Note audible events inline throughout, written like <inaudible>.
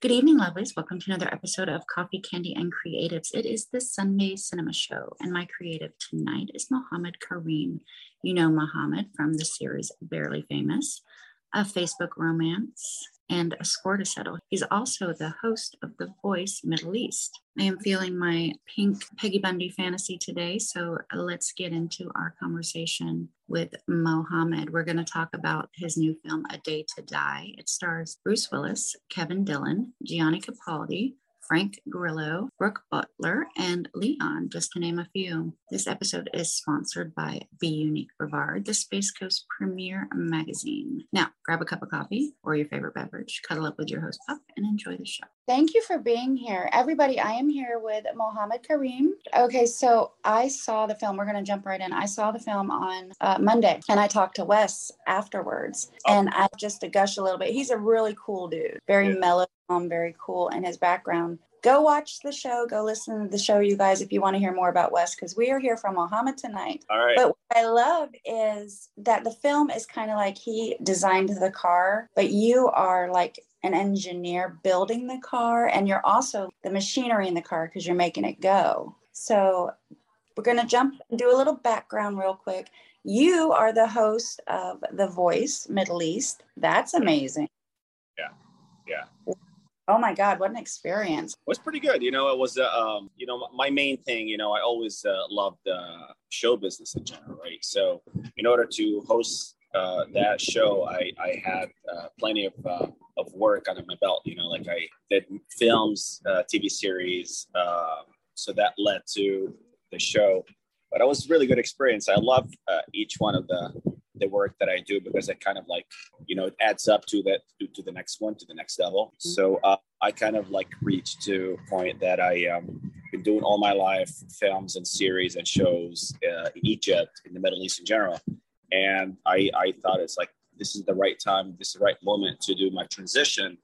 Good evening, lovelies. Welcome to another episode of Coffee, Candy, and Creatives. It is the Sunday Cinema Show, and my creative tonight is Mohamed Karim. You know Mohamed from the series Barely Famous, a Facebook romance, and a score to settle. He's also the host of The Voice Middle East. I am feeling my pink Peggy Bundy fantasy today, so let's get into our conversation with Mohamed. We're going to talk about his new film, A Day to Die. It stars Bruce Willis, Kevin Dillon, Gianni Capaldi, Frank Grillo, Brooke Butler, and Leon, just to name a few. This episode is sponsored by Be Unique Brevard, the Space Coast premier magazine. Now, grab a cup of coffee or your favorite beverage, cuddle up with your host Pup, and enjoy the show. Thank you for being here. Everybody, I am here with Mohamed Karim. Okay, so I saw the film. We're going to jump right in. I saw the film on uh, Monday and I talked to Wes afterwards. Oh. And I just to gush a little bit. He's a really cool dude, very yeah. mellow um, very cool and his background. Go watch the show. Go listen to the show, you guys, if you want to hear more about Wes, because we are here from Mohamed tonight. All right. But what I love is that the film is kind of like he designed the car, but you are like an engineer building the car, and you're also the machinery in the car because you're making it go. So we're going to jump and do a little background real quick. You are the host of The Voice Middle East. That's amazing. Yeah. Yeah. Oh my God, what an experience! It was pretty good. You know, it was, uh, um, you know, my main thing. You know, I always uh, loved uh, show business in general, right? So, in order to host uh, that show, I, I had uh, plenty of, uh, of work under my belt. You know, like I did films, uh, TV series. Um, so that led to the show. But it was a really good experience. I love uh, each one of the the work that I do because it kind of like you know it adds up to that to, to the next one to the next level. Mm-hmm. So uh, I kind of like reached to a point that I um, been doing all my life films and series and shows uh, in Egypt in the Middle East in general, and I I thought it's like this is the right time, this is the right moment to do my transition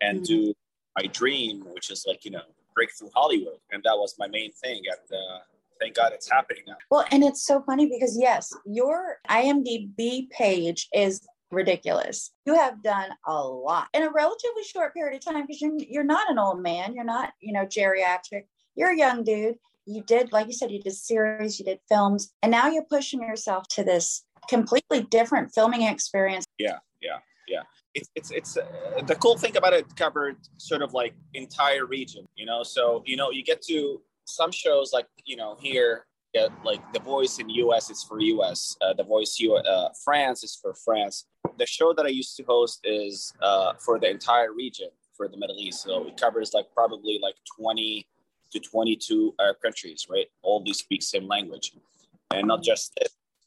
and mm-hmm. do my dream, which is like you know break through Hollywood, and that was my main thing. at. uh, thank God it's happening now. Well, and it's so funny because yes, your IMDb page is ridiculous. You have done a lot in a relatively short period of time because you're you're not an old man. You're not, you know, geriatric. You're a young dude. You did, like you said, you did series, you did films, and now you're pushing yourself to this completely different filming experience. Yeah, yeah, yeah. It's it's it's uh, the cool thing about it covered sort of like entire region, you know. So you know you get to some shows like you know here get like the voice in us is for us uh, the voice U- uh, france is for france. The show that i used to host is uh, for the entire region for the middle east. So it covers like probably like 20 to 22 uh, countries right? All these speak same language. And not just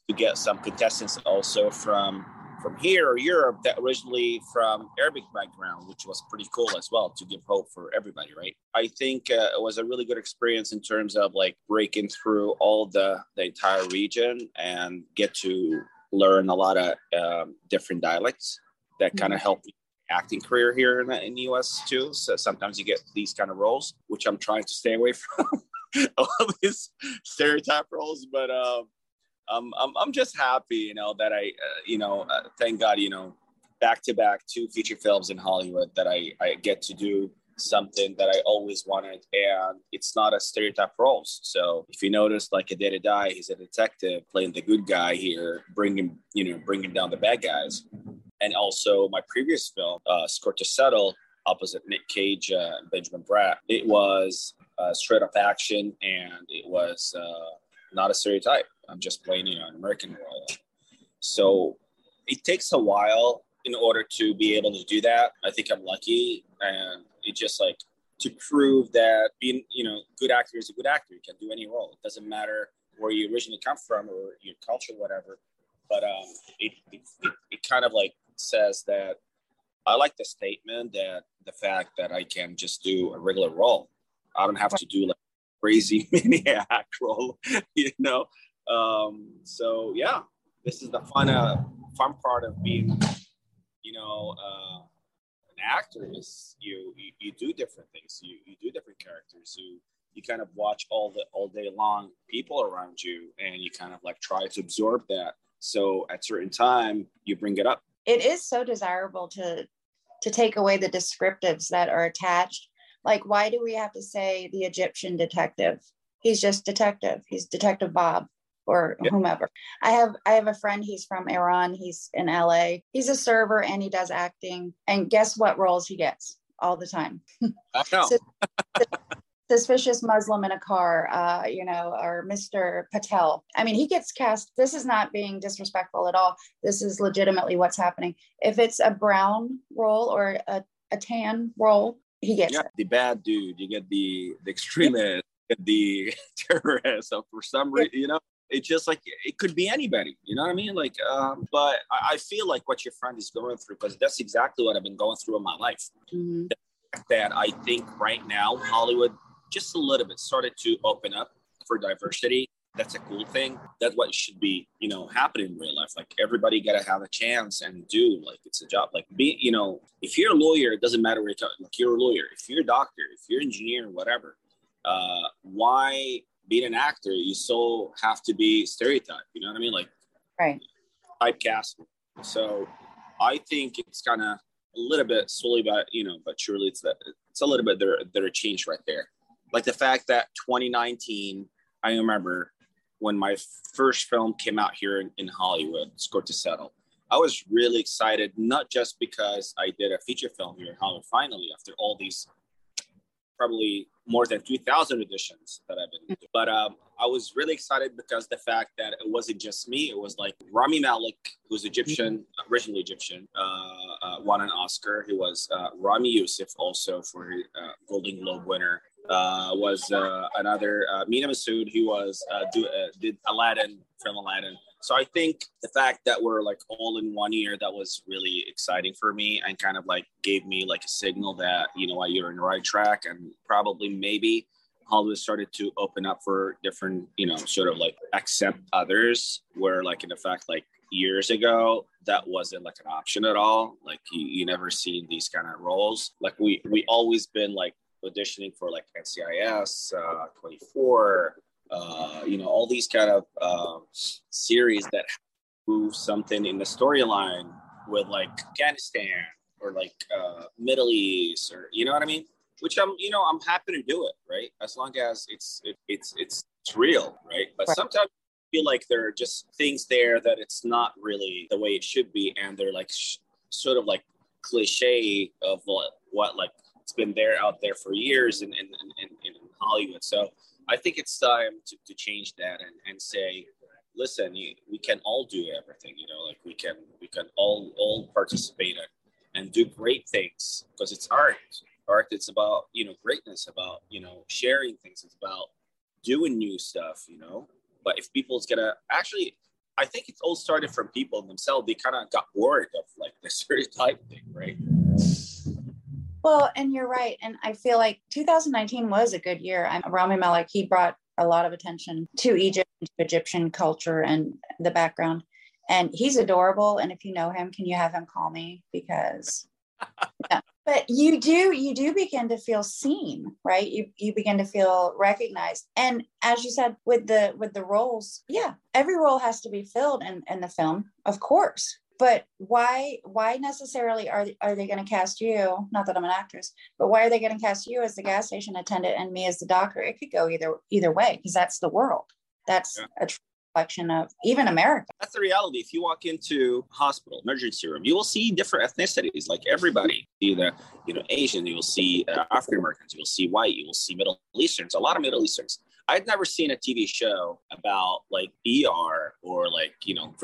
to get some contestants also from from here or Europe that originally from Arabic background, which was pretty cool as well to give hope for everybody, right? I think uh, it was a really good experience in terms of like breaking through all the the entire region and get to learn a lot of um, different dialects that kind of help acting career here in the, in the US too. So sometimes you get these kind of roles, which I'm trying to stay away <laughs> from. all these stereotype roles, but um, um, I'm, I'm just happy, you know, that I, uh, you know, uh, thank God, you know, back to back two feature films in Hollywood that I, I get to do something that I always wanted, and it's not a stereotype roles. So if you notice, like a Day to Die, he's a detective playing the good guy here, bringing you know bringing down the bad guys. And also my previous film, uh, Score to Settle, opposite Nick Cage uh, and Benjamin Bratt, it was uh, straight up action, and it was uh, not a stereotype. I'm just playing, you know, an American role. So it takes a while in order to be able to do that. I think I'm lucky, and it just like to prove that being, you know, good actor is a good actor. You can do any role. It doesn't matter where you originally come from or your culture, whatever. But um, it, it, it, it kind of like says that I like the statement that the fact that I can just do a regular role. I don't have to do like crazy <laughs> maniac role, <laughs> you know. Um, so yeah, this is the fun uh, fun part of being, you know, uh, an actor is you, you, you do different things. You you do different characters. You you kind of watch all the all day long people around you, and you kind of like try to absorb that. So at certain time, you bring it up. It is so desirable to to take away the descriptives that are attached. Like, why do we have to say the Egyptian detective? He's just detective. He's Detective Bob or whomever. I have I have a friend. He's from Iran. He's in LA. He's a server and he does acting. And guess what roles he gets all the time? I know. suspicious Muslim in a car, uh, you know, or Mr. Patel. I mean, he gets cast. This is not being disrespectful at all. This is legitimately what's happening. If it's a brown role or a, a tan role, he gets yeah, it. the bad dude. You get the the extremist, the <laughs> terrorist. So for some reason, you know, it's just like it could be anybody you know what i mean? Like um, but I, I, feel like what your friend is going through because that's exactly what i've been going through in my life. Mm-hmm. that i think right now hollywood just a little bit started to open up for diversity. That's a cool thing. That's what should be you know happening in real life. Like everybody gotta have a chance and do like it's a job. Like be you know if you're a lawyer it doesn't matter where you're talking like you're a lawyer. If you're a doctor if you're an engineer whatever uh why being an actor you so have to be stereotyped you know what i mean? Like right. typecast. So i think it's kind of a little bit slowly but you know but surely it's that it's a little bit there there a change right there. Like the fact that 2019, I remember when my first film came out here in, in Hollywood, Score to Settle. I was really excited, not just because I did a feature film here in Hollywood finally after all these probably more than 2,000 editions that I've been doing. But um, I was really excited because the fact that it wasn't just me, it was like Rami Malek, who's Egyptian, originally Egyptian, uh, uh, won an Oscar. He was uh, Ramy Youssef, also for uh, Golden Globe winner uh, was uh, another uh, Mena Massoud who was uh, do, uh, did Aladdin from Aladdin. So I think the fact that we're like all in one year that was really exciting for me and kind of like gave me like a signal that you know you're in the right track and probably maybe Hollywood started to open up for different you know sort of like accept others where like in the fact like years ago that wasn't like an option at all. Like you, you never seen these kind of roles. Like we we always been like auditioning for like NCIS, uh, 24, uh, you know, all these kind of uh, series that move something in the storyline with like Afghanistan or like uh, Middle East or you know what I mean. Which I'm, you know, I'm happy to do it, right? As long as it's it, it's it's it's real, right? But right. sometimes I feel like there are just things there that it's not really the way it should be, and they're like sh- sort of like cliche of what what like it's been there out there for years in, in, in, in Hollywood. So I think it's time to, to change that and, and say, listen, you, we can all do everything, you know, like we can, we can all, all participate and do great things because it's art. Art, it's about, you know, greatness, about, you know, sharing things. It's about doing new stuff, you know, but if people's gonna actually, I think it all started from people themselves. They kind of got bored of like <laughs> the stereotype thing, right? Well, and you're right. And I feel like 2019 was a good year. I'm Rami Malek, he brought a lot of attention to Egypt, to Egyptian culture and the background. And he's adorable. And if you know him, can you have him call me? Because <laughs> yeah. But you do, you do begin to feel seen, right? You you begin to feel recognized. And as you said, with the with the roles, yeah, every role has to be filled in, in the film, of course but why why necessarily are are they going to cast you not that i'm an actress but why are they going to cast you as the gas station attendant and me as the doctor it could go either either way because that's the world. That's yeah. a reflection of even america. That's the reality. If you walk into hospital emergency room you will see different ethnicities like everybody. Either you know asian you will see uh, african americans you will see white you will see middle easterns a lot of middle easterns I'd never seen a TV show about like ER or like, you know,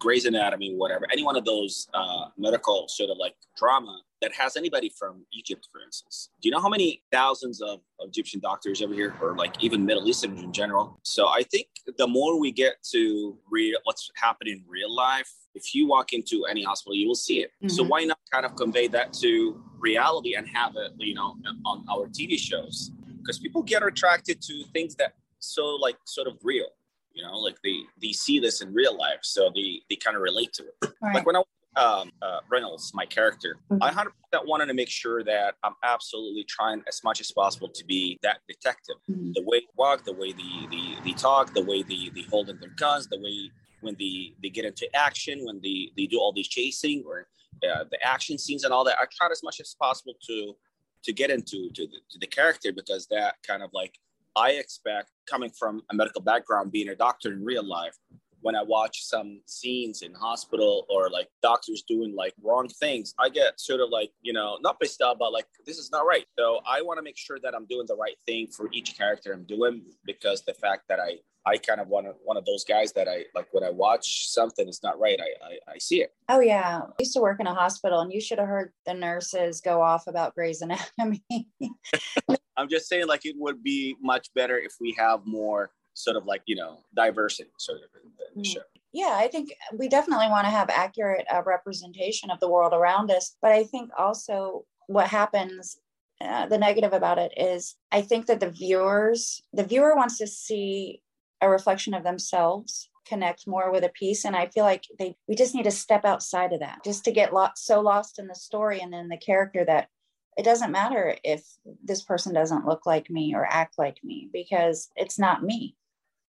Grey's Anatomy, whatever, any one of those uh, medical sort of like drama that has anybody from Egypt, for instance. Do you know how many thousands of Egyptian doctors over here, or like even Middle Eastern in general? So I think the more we get to real what's happening in real life, if you walk into any hospital, you will see it. Mm-hmm. So why not kind of convey that to reality and have it, you know, on our TV shows? Because people get attracted to things that so like sort of real you know like they they see this in real life so they they kind of relate to it right. like when i um, uh, Reynolds, my character, mm-hmm. I 100% wanted to make sure that I'm absolutely trying as much as possible to be that detective. Mm-hmm. The way they walk, the way they, they, they talk, the way they, they hold in their guns, the way when they, they get into action, when they, they do all these chasing or uh, the action scenes and all that. I tried as much as possible to to get into to the, to the character because that kind of like I expect coming from a medical background, being a doctor in real life, when I watch some scenes in hospital or like doctors doing like wrong things, I get sort of like, you know, not pissed off, but like, this is not right. So I want to make sure that I'm doing the right thing for each character I'm doing because the fact that I, I kind of one of one of those guys that I like when I watch something is not right, I, I, I see it. Oh yeah, I used to work in a hospital, and you should have heard the nurses go off about Grey's Anatomy. <laughs> <laughs> I'm just saying, like it would be much better if we have more sort of like you know diversity sort of in the mm. show yeah i think we definitely want to have accurate uh, representation of the world around us but i think also what happens uh, the negative about it is i think that the viewers the viewer wants to see a reflection of themselves connect more with a piece and i feel like they we just need to step outside of that just to get lost so lost in the story and in the character that it doesn't matter if this person doesn't look like me or act like me because it's not me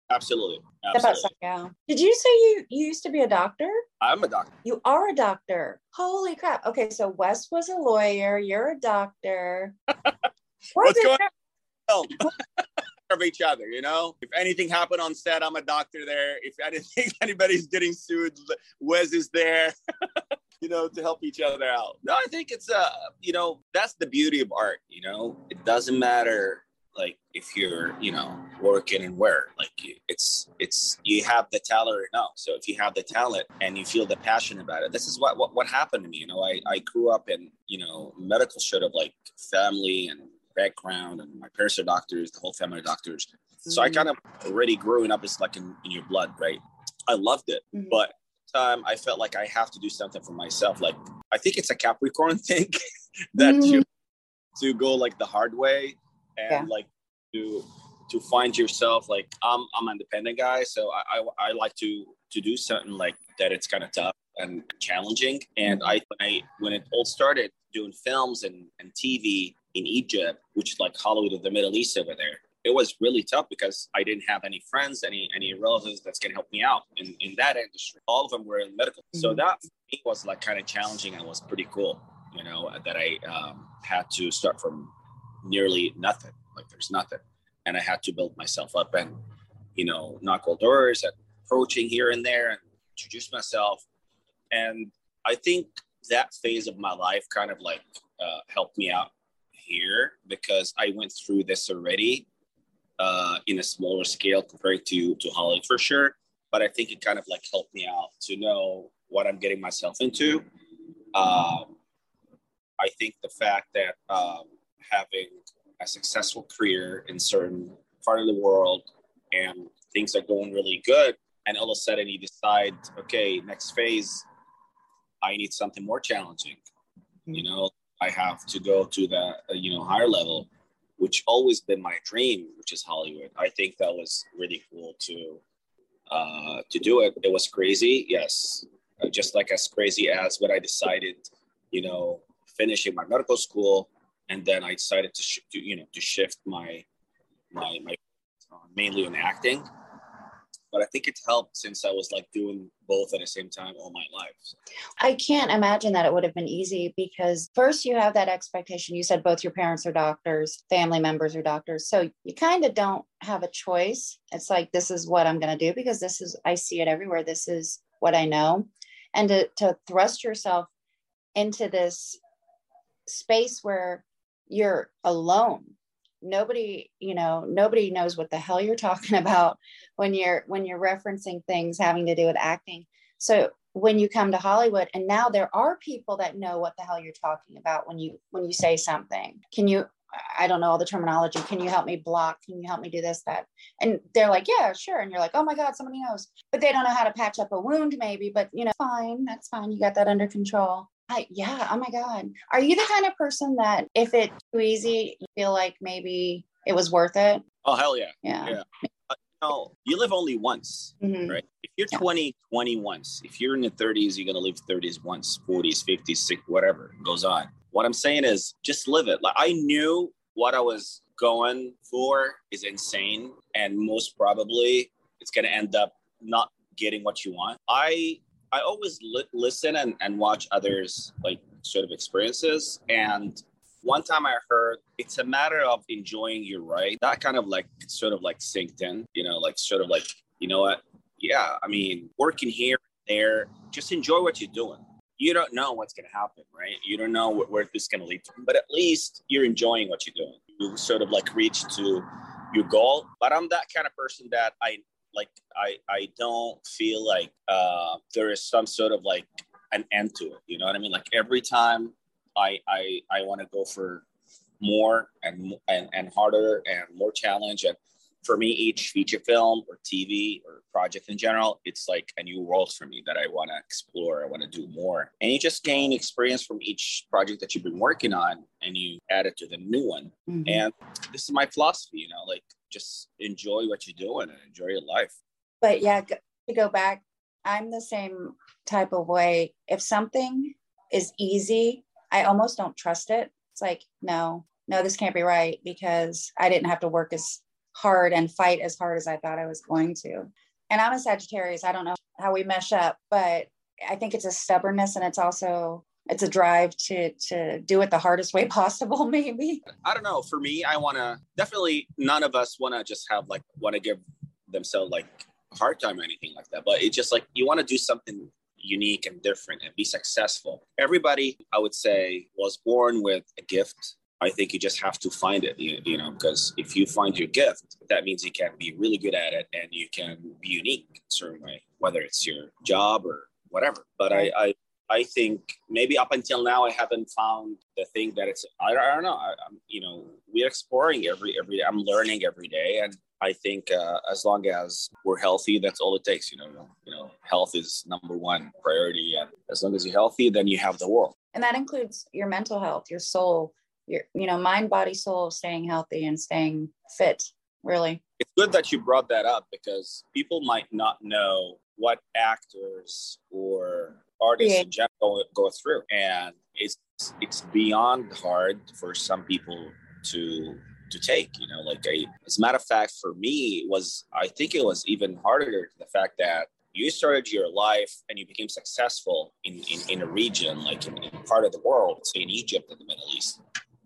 Absolutely. Absolutely. Did you say you, you used to be a doctor? I'm a doctor. You are a doctor. Holy crap. Okay, so Wes was a lawyer. You're a doctor. <laughs> What's going on? <laughs> of each other, you know? If anything happened on set, I'm a doctor there. If I didn't think anybody's getting sued, Wes is there. <laughs> you know, to help each other out. No, I think it's uh, you know, that's the beauty of art, you know. It doesn't matter like if you're you know working and where like it's it's you have the talent or no so if you have the talent and you feel the passion about it this is what what, what happened to me you know I, I grew up in you know medical sort of like family and background and my parents are doctors the whole family are doctors mm-hmm. so i mm-hmm. kind of already growing up is like in, in your blood right i loved it mm-hmm. but time i felt like i have to do something for myself like i think it's a capricorn <laughs> thing <laughs> that mm-hmm. you to go like the hard way and yeah. like to to find yourself like I'm I'm an independent guy, so I, I, I like to to do something like that. It's kind of tough and challenging. And I when I when it all started doing films and, and TV in Egypt, which is like Hollywood of the Middle East over there, it was really tough because I didn't have any friends, any any relatives that's gonna help me out in, in that industry. All of them were in medical. Mm-hmm. So that was like kind of challenging and was pretty cool, you know, that I um, had to start from nearly nothing like there's nothing. And I had to build myself up and, you know, knock all doors and approaching here and there and introduce myself. And I think that phase of my life kind of like uh, helped me out here because I went through this already uh, in a smaller scale compared to to Holly for sure. But I think it kind of like helped me out to know what I'm getting myself into. Um, I think the fact that um, having a successful career in certain part of the world and things are going really good and all of a sudden you decide okay next phase i need something more challenging. You know i have to go to the you know higher level which always been my dream which is hollywood. I think that was really cool to uh to do it. It was crazy yes. Uh, just like as crazy as when i decided you know finishing my medical school and then I decided to, sh- to you know to shift my my my uh, mainly on acting. But I think it helped since I was like doing both at the same time all my life. I can't imagine that it would have been easy because first you have that expectation. You said both your parents are doctors, family members are doctors. So you kind of don't have a choice. It's like, this is what I'm going to do because this is, I see it everywhere. This is what I know. And to, to thrust yourself into this space where you're alone. Nobody you know nobody knows what the hell you're talking <laughs> about when you're when you're referencing things having to do with acting. So when you come to hollywood and now there are people that know what the hell you're talking about when you when you say something. Can you i don't know all the terminology. Can you help me block? Can you help me do this that? And they're like yeah sure. And you're like oh my god somebody knows. But they don't know how to patch up a wound maybe but you know fine that's fine. You got that under control I, yeah. Oh my God. Are you the kind of person that if it's too easy, you feel like maybe it was worth it? Oh, hell yeah. Yeah. yeah. Uh, you, know, you live only once, mm-hmm. right? If you're yeah. 20, 20 once. If you're in the 30s, you're going to live 30s once, 40s, 50s, 60, whatever goes on. What I'm saying is just live it. Like I knew what I was going for is insane. And most probably it's going to end up not getting what you want. I I always li- listen and, and watch others like sort of experiences. And one time I heard it's a matter of enjoying your right. That kind of like sort of like synced in, you know, like sort of like, you know what? Yeah, I mean, working here, there, just enjoy what you're doing. You don't know what's going to happen, right? You don't know where, where this is going to lead to, but at least you're enjoying what you're doing. You sort of like reach to your goal. But I'm that kind of person that I like I I don't feel like uh, there is some sort of like an end to it. You know what I mean? Like every time I I I want to go for more and and and harder and more challenge and for me each feature film or tv or project in general it's like a new world for me that i want to explore i want to do more and you just gain experience from each project that you've been working on and you add it to the new one mm-hmm. and this is my philosophy you know like just enjoy what you're doing and enjoy your life. But yeah, to go back, I'm the same type of way. If something is easy, I almost don't trust it. It's like, no, no, this can't be right because I didn't have to work as hard and fight as hard as I thought I was going to. And I'm a Sagittarius. I don't know how we mesh up, but I think it's a stubbornness and it's also it's a drive to to do it the hardest way <laughs> possible maybe i don't know for me i want to definitely none of us want to just have like want to give themselves like a hard time or anything like that but it's just like you want to do something unique and different and be successful everybody i would say was born with a gift I think you just have to find it, you, know, because if you find your gift, that means you can be really good at it and you can be unique in certain way, whether it's your job or whatever. But I, I I think maybe up until now I haven't found the thing that it's. I, I don't know. I, am you know we're exploring every every. I'm learning every day, and I think uh, as long as we're healthy, that's all it takes. You know, you know, health is number one priority, and as long as you're healthy, then you have the world. And that includes your mental health, your soul, your you know mind, body, soul, staying healthy and staying fit. Really, it's good that you brought that up because people might not know what actors or artists yeah. in general go through and it's it's beyond hard for some people to to take you know like I, as a matter of fact for me it was i think it was even harder the fact that you started your life and you became successful in, in, in a region like in, in part of the world say in egypt in the middle east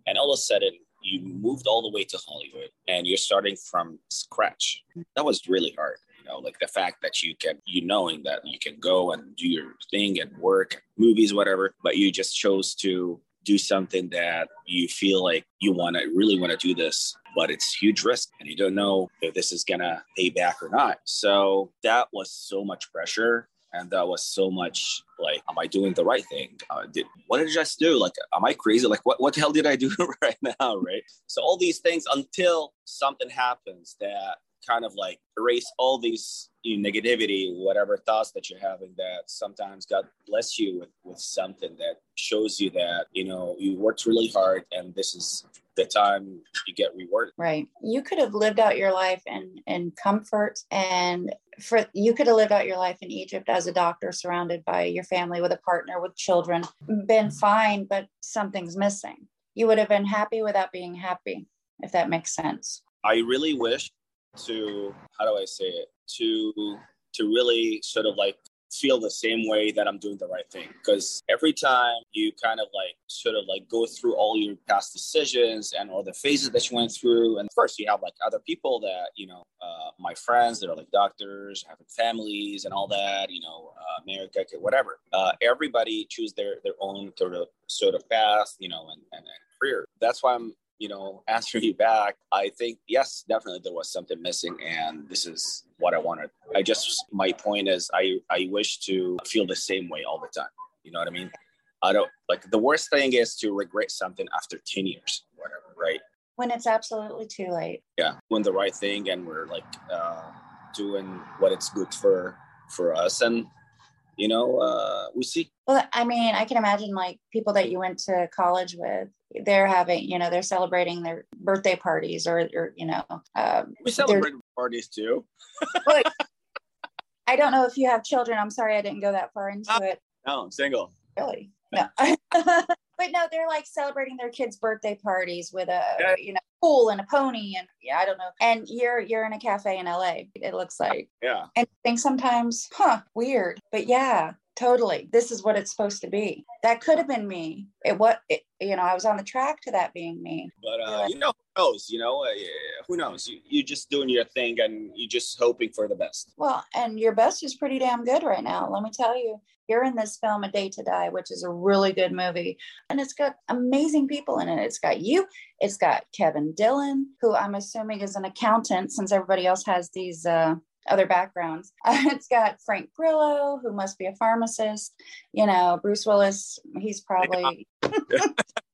and all of a sudden you moved all the way to hollywood and you're starting from scratch. That was really hard You know like the fact that you can you knowing that you can go and do your thing and work movies whatever but you just chose to do something that you feel like you want to really want to do this but it's huge risk and you don't know if this is gonna pay back or not. So that was so much pressure and that was so much like am i doing the right thing? Uh, did what did i just do? Like am i crazy? Like what, what the hell did i do <laughs> right now right? So all these things until something happens that kind of like erase all these you know, negativity, whatever thoughts that you're having that sometimes God bless you with, with something that shows you that, you know, you worked really hard and this is the time you get rewarded. Right. You could have lived out your life in, in comfort and for you could have lived out your life in Egypt as a doctor surrounded by your family with a partner with children, been fine, but something's missing. You would have been happy without being happy, if that makes sense. I really wish to how do I say it to to really sort of like feel the same way that I'm doing the right thing. Because every time you kind of like sort of like go through all your past decisions and all the phases that you went through, and first you have like other people that you know, uh, my friends that are like doctors, having families and all that, you know, uh, America, whatever. Uh, everybody choose their their own sort of sort of path, you know, and, and, and career. That's why I'm you know, answering you back, I think yes, definitely there was something missing, and this is what I wanted. I just my point is I I wish to feel the same way all the time. You know what I mean? I don't like the worst thing is to regret something after ten years, whatever, right? When it's absolutely too late. Yeah, when the right thing, and we're like uh, doing what it's good for for us, and you know, uh, we see. Well, I mean, I can imagine like people that you went to college with they're having, you know, they're celebrating their birthday parties or, or you know, um, we celebrate parties too. <laughs> I don't know if you have children. I'm sorry, I didn't go that far into it. No, I'm single. Really? No. <laughs> but no, they're like celebrating their kids' birthday parties with a yeah. you know pool and a pony and yeah, I don't know. And you're you're in a cafe in LA. It looks like yeah. And I think sometimes, huh, weird. But yeah, totally this is what it's supposed to be. That could have been me. It what it, you know i was on the track to that being me. But uh, you know who knows you know uh, who knows? You, you're just doing your thing and you're just hoping for the best. Well and your best is pretty damn good right now let me tell you. You're in this film a day to die which is a really good movie and it's got amazing people in it. It's got you it's got kevin dillon who i'm assuming is an accountant since everybody else has these uh, other backgrounds. <laughs> it's got Frank Grillo, who must be a pharmacist. You know, Bruce Willis, he's probably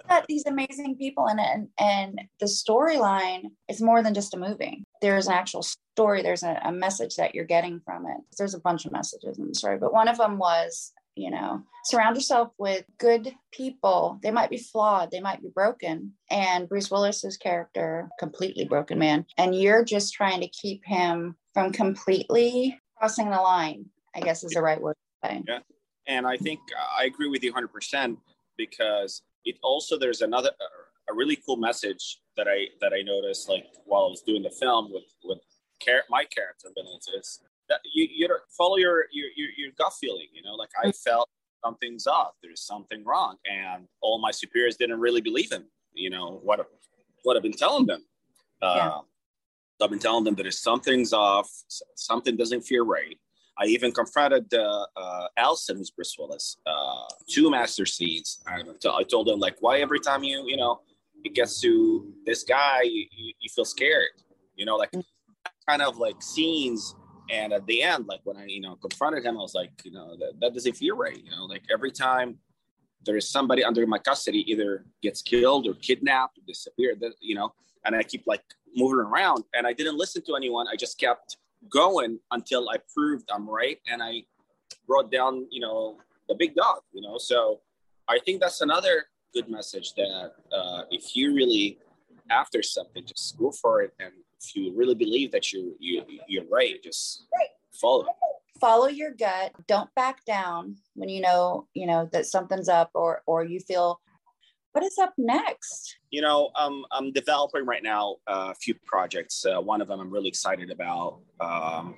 got <laughs> these amazing people in it. And, and the storyline is more than just a movie. There's an actual story, there's a, a message that you're getting from it. There's a bunch of messages in the story, but one of them was you know surround yourself with good people they might be flawed they might be broken and bruce willis's character completely broken man and you're just trying to keep him from completely crossing the line, I guess is the right word to say. Yeah. And I think I agree with you 100% because it also, there's another, a really cool message that I, that I noticed like while I was doing the film with, with my character is that you, you follow your, your, your, your gut feeling, you know, like I mm-hmm. felt something's off, there's something wrong. And all my superiors didn't really believe in, you know, what, what I've been telling them. Yeah. Um, I've been telling them that something's off, something doesn't feel right. I even confronted uh, uh, Alston, who's Bruce Willis, uh, two master scenes. I, I told them like, why every time you, you know, it gets to this guy, you, you, you feel scared, you know, like kind of like scenes. And at the end, like when I, you know, confronted him, I was like, you know, that, that doesn't feel right. You know, like every time there is somebody under my custody, either gets killed or kidnapped or disappeared, you know, and I keep like moving around and I didn't listen to anyone. I just kept going until I proved I'm right and I brought down, you know, the big dog, you know. So I think that's another good message that uh, if you really after something, just go for it. And if you really believe that you you you're right, just follow. Follow your gut. Don't back down when you know you know that something's up or or you feel what is up next? You know, um, I'm developing right now a few projects. Uh, one of them I'm really excited about. Um,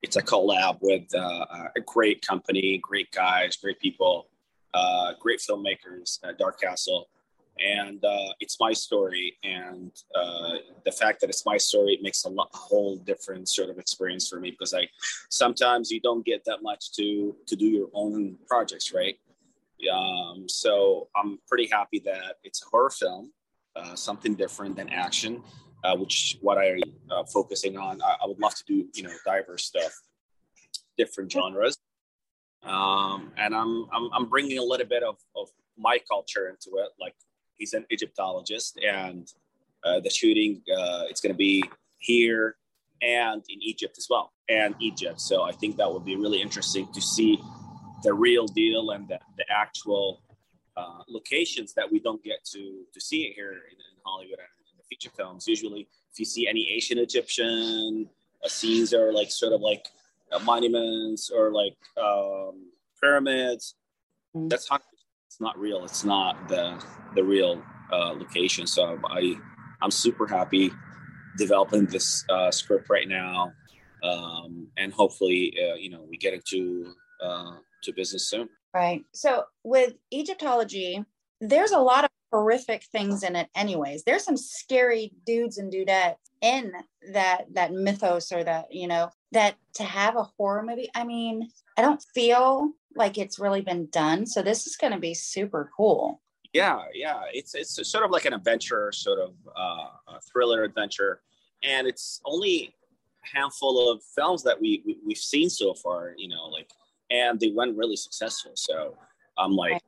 it's a collab with uh, a great company, great guys, great people, uh, great filmmakers, Dark Castle. And uh, it's my story. And uh, the fact that it's my story, it makes a, a whole different sort of experience for me because I sometimes you don't get that much to to do your own projects, right? Um, so I'm pretty happy that it's a horror film, uh, something different than action, uh, which what I uh, focusing on. I, I, would love to do, you know, diverse stuff, different genres, um, and I'm, I'm I'm bringing a little bit of of my culture into it. Like he's an Egyptologist, and uh, the shooting uh, it's going to be here and in Egypt as well, and Egypt. So I think that would be really interesting to see the real deal and the, the actual uh, locations that we don't get to to see it here in, in Hollywood and in the feature films. Usually, if you see any ancient Egyptian uh, scenes or like sort of like uh, monuments or like um, pyramids, mm-hmm. that's not it's not real. It's not the the real uh, location. So I I'm super happy developing this uh, script right now, um, and hopefully uh, you know we get into uh, to business soon. Right. So with Egyptology, there's a lot of horrific things in it anyways. There's some scary dudes and dudettes in that that mythos or that, you know, that to have a horror movie, I mean, I don't feel like it's really been done. So this is going to be super cool. Yeah, yeah. It's it's sort of like an adventure, sort of uh, a thriller adventure, and it's only a handful of films that we, we we've seen so far. You know, like and they went really successful. So I'm like,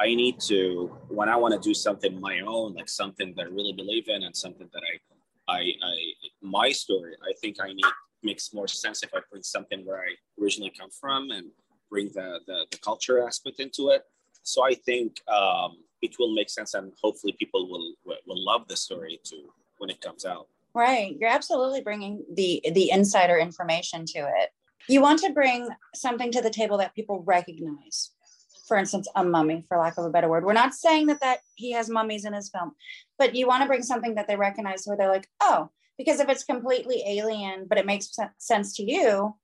I need to when I want to do something my own, like something that I really believe in and something that I, I, I my story. I think I need makes more sense if I bring something where I originally come from and bring the the, the culture aspect into it. So I think um, it will make sense, and hopefully people will will love the story too when it comes out. Right, you're absolutely bringing the the insider information to it you want to bring something to the table that people recognize for instance a mummy for lack of a better word we're not saying that that he has mummies in his film but you want to bring something that they recognize where they're like oh because if it's completely alien but it makes sense to you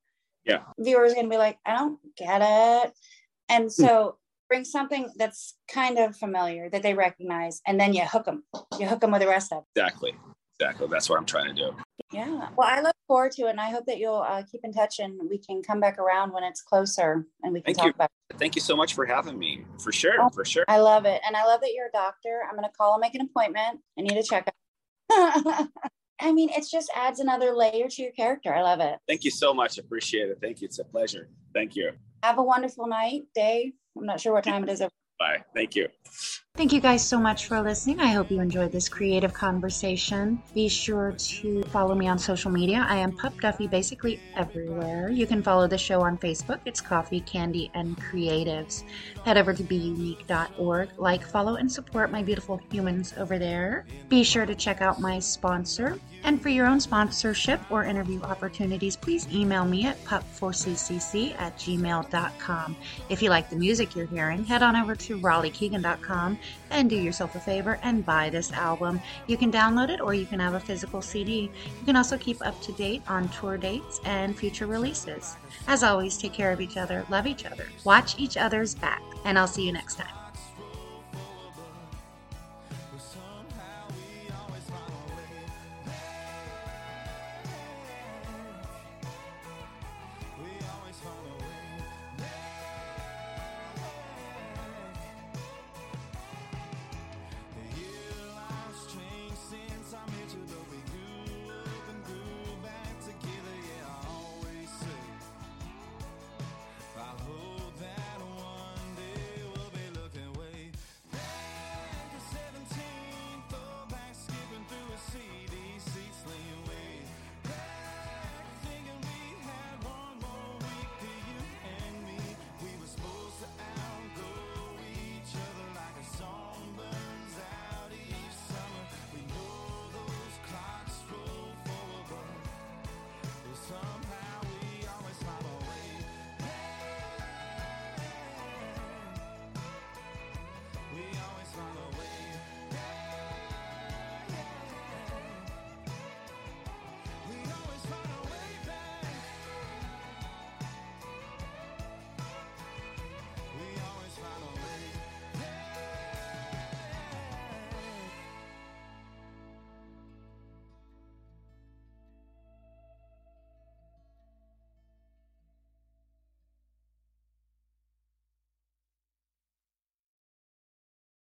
yeah viewers going to be like i don't get it And hmm. so bring something that's kind of familiar that they recognize, and then you hook them. You hook them with the rest of it. Exactly. Exactly. That's what I'm trying to do. Yeah. Well, I look forward to it, and I hope that you'll uh, keep in touch, and we can come back around when it's closer, and we can Thank talk you. about. It. Thank you so much for having me. For sure. Oh. For sure. I love it, and I love that you're a doctor. I'm going to call and make an appointment. I need a checkup. <laughs> I mean, it just adds another layer to your character. I love it. Thank you so much. Appreciate it. Thank you. It's a pleasure. Thank you. Have a wonderful night, day. I'm not sure what time it is. Bye. Thank you. Thank you guys so much for listening. I hope you enjoyed this creative conversation. Be sure to follow me on social media. I am Pup Duffy basically everywhere. You can follow the show on Facebook. It's Coffee, Candy, and Creatives. Head over to beunique.org. Like, follow, and support my beautiful humans over there. Be sure to check out my sponsor. And for your own sponsorship or interview opportunities, please email me at pup4ccc at gmail.com. If you like the music you're hearing, head on over to raleighkeegan.com and do yourself a favor and buy this album. You can download it or you can have a physical CD. You can also keep up to date on tour dates and future releases. As always, take care of each other, love each other, watch each other's back, and I'll see you next time.